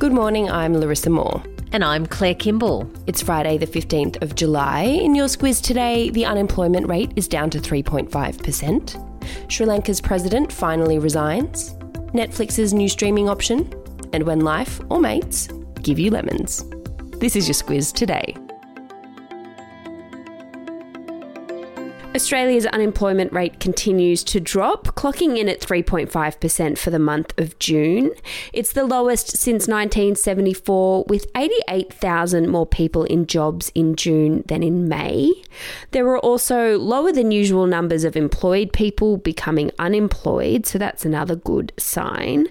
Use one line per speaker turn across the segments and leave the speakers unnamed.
Good morning, I'm Larissa Moore.
And I'm Claire Kimball.
It's Friday, the 15th of July. In your squiz today, the unemployment rate is down to 3.5%. Sri Lanka's president finally resigns. Netflix's new streaming option. And when life or mates give you lemons. This is your squiz today. Australia's unemployment rate continues to drop, clocking in at 3.5% for the month of June. It's the lowest since 1974, with 88,000 more people in jobs in June than in May. There were also lower than usual numbers of employed people becoming unemployed, so that's another good sign.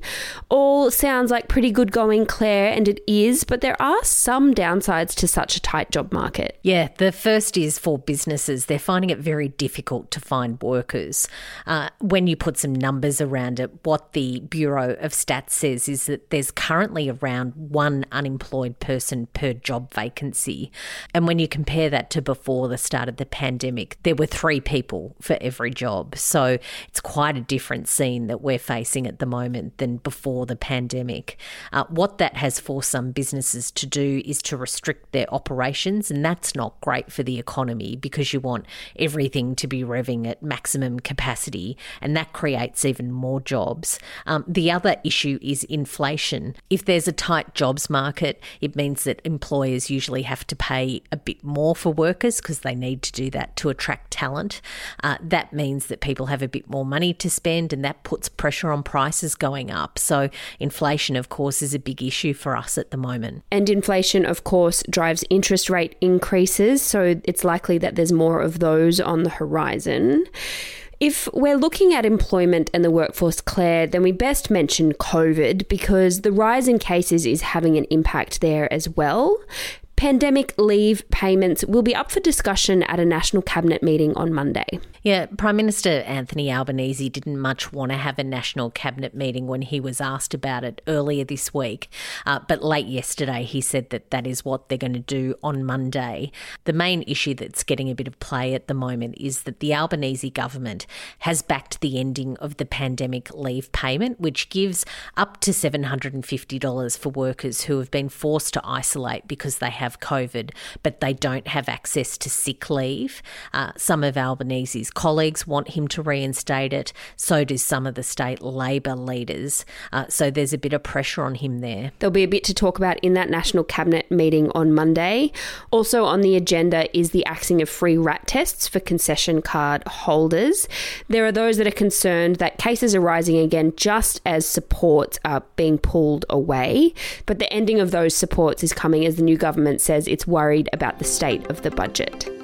All sounds like pretty good going, Claire, and it is, but there are some downsides to such a tight job market.
Yeah, the first is for businesses. They're finding it very difficult to find workers. Uh, when you put some numbers around it, what the Bureau of Stats says is that there's currently around one unemployed person per job vacancy. And when you compare that to before the start of the pandemic, there were three people for every job. So it's quite a different scene that we're facing at the moment than before the pandemic. Uh, what that has forced some businesses to do is to restrict their operations, and that's not great for the economy because you want everything everything to be revving at maximum capacity, and that creates even more jobs. Um, the other issue is inflation. If there's a tight jobs market, it means that employers usually have to pay a bit more for workers because they need to do that to attract talent. Uh, that means that people have a bit more money to spend, and that puts pressure on prices going up. So, inflation, of course, is a big issue for us at the moment.
And inflation, of course, drives interest rate increases. So, it's likely that there's more of those on the the horizon. If we're looking at employment and the workforce, Claire, then we best mention COVID because the rise in cases is having an impact there as well. Pandemic leave payments will be up for discussion at a National Cabinet meeting on Monday.
Yeah, Prime Minister Anthony Albanese didn't much want to have a National Cabinet meeting when he was asked about it earlier this week. Uh, but late yesterday, he said that that is what they're going to do on Monday. The main issue that's getting a bit of play at the moment is that the Albanese government has backed the ending of the pandemic leave payment, which gives up to $750 for workers who have been forced to isolate because they have have COVID, but they don't have access to sick leave. Uh, some of Albanese's colleagues want him to reinstate it. So do some of the state Labor leaders. Uh, so there's a bit of pressure on him there.
There'll be a bit to talk about in that National Cabinet meeting on Monday. Also on the agenda is the axing of free RAT tests for concession card holders. There are those that are concerned that cases are rising again just as supports are being pulled away, but the ending of those supports is coming as the new government says it's worried about the state of the budget.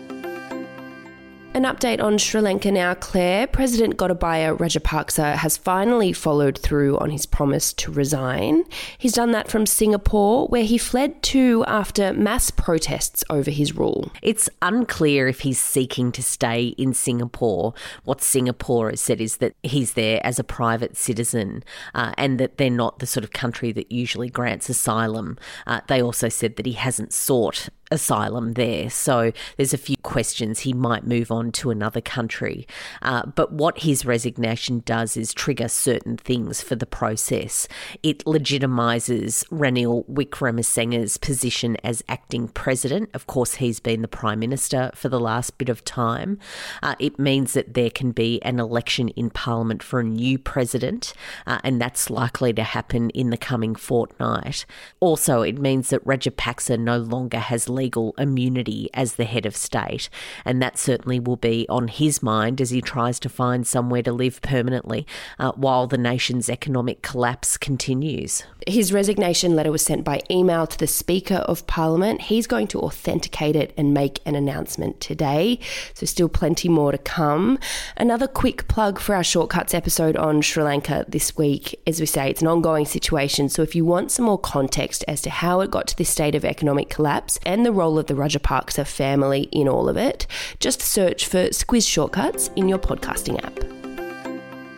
An update on Sri Lanka now, Claire. President Gotabaya Rajapaksa has finally followed through on his promise to resign. He's done that from Singapore, where he fled to after mass protests over his rule.
It's unclear if he's seeking to stay in Singapore. What Singapore has said is that he's there as a private citizen uh, and that they're not the sort of country that usually grants asylum. Uh, they also said that he hasn't sought asylum there. So there's a few questions. He might move on to another country. Uh, but what his resignation does is trigger certain things for the process. It legitimises Ranil Wickremesinghe's position as acting president. Of course, he's been the prime minister for the last bit of time. Uh, it means that there can be an election in parliament for a new president, uh, and that's likely to happen in the coming fortnight. Also, it means that Rajapaksa no longer has legal immunity as the head of state. And that certainly will be on his mind as he tries to find somewhere to live permanently uh, while the nation's economic collapse continues.
His resignation letter was sent by email to the Speaker of Parliament. He's going to authenticate it and make an announcement today. So, still plenty more to come. Another quick plug for our Shortcuts episode on Sri Lanka this week. As we say, it's an ongoing situation. So, if you want some more context as to how it got to this state of economic collapse and the role of the Roger Rajapaksa family in all of it, just search for Squiz Shortcuts in your podcasting app.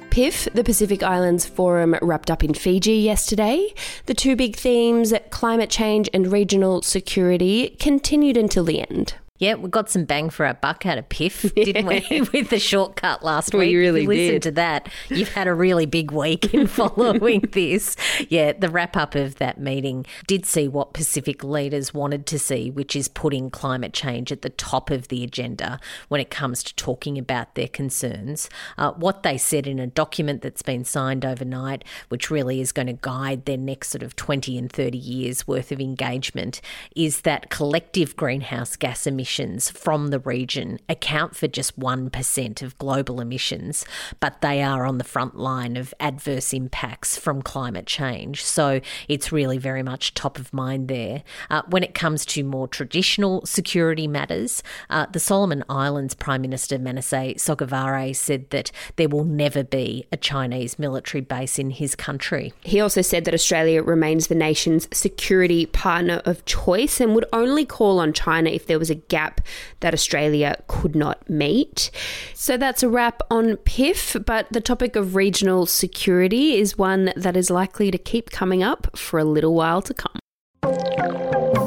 PIF, the Pacific Islands Forum, wrapped up in Fiji yesterday. The two big themes, climate change and regional security, continued until the end.
Yeah, we got some bang for our buck out of Piff, didn't we? With the shortcut last
we
week.
really
you listen
did.
to that. You've had a really big week in following this. Yeah, the wrap up of that meeting did see what Pacific leaders wanted to see, which is putting climate change at the top of the agenda when it comes to talking about their concerns. Uh, what they said in a document that's been signed overnight, which really is going to guide their next sort of 20 and 30 years worth of engagement, is that collective greenhouse gas emissions from the region account for just 1% of global emissions, but they are on the front line of adverse impacts from climate change. So it's really very much top of mind there. Uh, when it comes to more traditional security matters, uh, the Solomon Islands Prime Minister Manasseh Sogavare said that there will never be a Chinese military base in his country.
He also said that Australia remains the nation's security partner of choice and would only call on China if there was a gap that Australia could not meet. So that's a wrap on PIF, but the topic of regional security is one that is likely to keep coming up for a little while to come.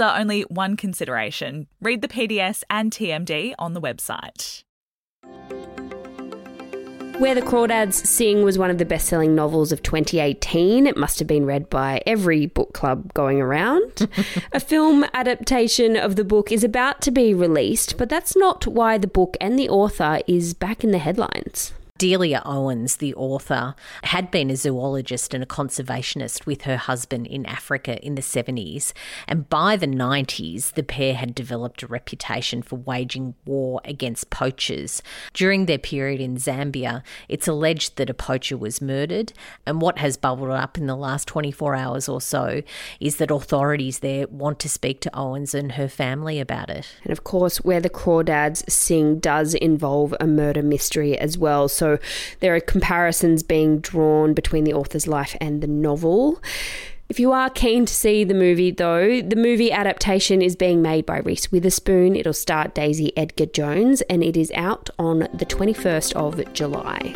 are only one consideration. Read the PDS and TMD on the website.
Where the Crawdads Sing was one of the best selling novels of 2018. It must have been read by every book club going around. a film adaptation of the book is about to be released, but that's not why the book and the author is back in the headlines.
Delia Owens, the author, had been a zoologist and a conservationist with her husband in Africa in the 70s. And by the 90s, the pair had developed a reputation for waging war against poachers. During their period in Zambia, it's alleged that a poacher was murdered. And what has bubbled up in the last 24 hours or so is that authorities there want to speak to Owens and her family about it.
And of course, Where the Crawdads Sing does involve a murder mystery as well. So there are comparisons being drawn between the author's life and the novel. If you are keen to see the movie, though, the movie adaptation is being made by Reese Witherspoon. It'll star Daisy Edgar Jones and it is out on the 21st of July.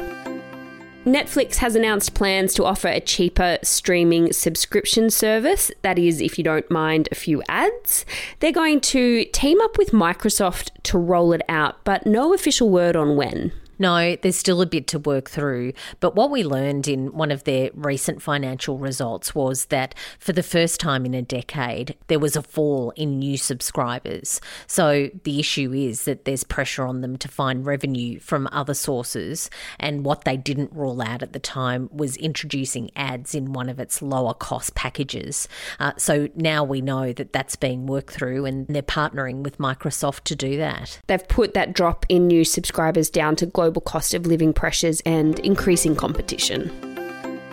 Netflix has announced plans to offer a cheaper streaming subscription service. That is, if you don't mind a few ads. They're going to team up with Microsoft to roll it out, but no official word on when.
No, there's still a bit to work through. But what we learned in one of their recent financial results was that for the first time in a decade, there was a fall in new subscribers. So the issue is that there's pressure on them to find revenue from other sources. And what they didn't rule out at the time was introducing ads in one of its lower cost packages. Uh, so now we know that that's being worked through and they're partnering with Microsoft to do that.
They've put that drop in new subscribers down to global cost of living pressures and increasing competition.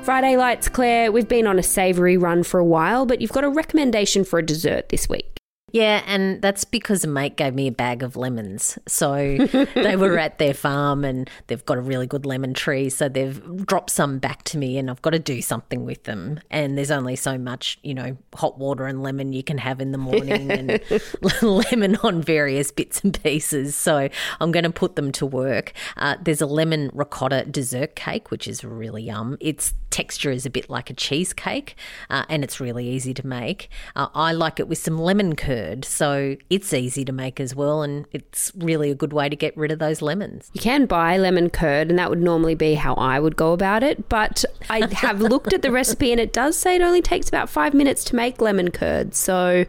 Friday Lites, Claire, we've been on a savoury run for a while, but you've got a recommendation for a dessert this week.
Yeah, and that's because a mate gave me a bag of lemons. So they were at their farm and they've got a really good lemon tree. So they've dropped some back to me and I've got to do something with them. And there's only so much, you know, hot water and lemon you can have in the morning and lemon on various bits and pieces. So I'm going to put them to work. Uh, there's a lemon ricotta dessert cake, which is really yum. Its texture is a bit like a cheesecake uh, and it's really easy to make. Uh, I like it with some lemon curd curd. So it's easy to make as well, and it's really a good way to get rid of those lemons.
You can buy lemon curd, and that would normally be how I would go about it. But I have looked at the recipe, and it does say it only takes about five minutes to make lemon curd. So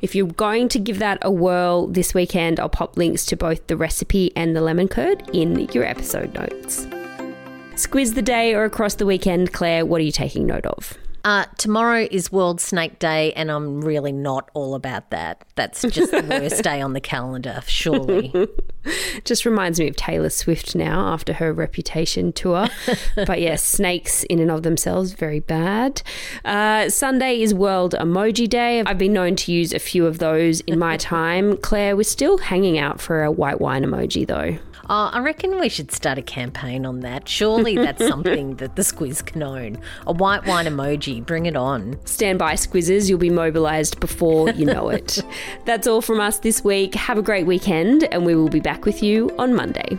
if you're going to give that a whirl this weekend, I'll pop links to both the recipe and the lemon curd in your episode notes. Squiz the day or across the weekend, Claire, what are you taking note of?
Uh, tomorrow is World Snake Day, and I'm really not all about that. That's just the worst day on the calendar, surely.
Just reminds me of Taylor Swift now after her reputation tour. but yes, snakes in and of themselves, very bad. Uh, Sunday is World Emoji Day. I've been known to use a few of those in my time. Claire, we're still hanging out for a white wine emoji though.
Oh, I reckon we should start a campaign on that. Surely that's something that the squiz can own. A white wine emoji, bring it on.
Stand by, squizzes. You'll be mobilised before you know it. That's all from us this week. Have a great weekend, and we will be back with you on Monday.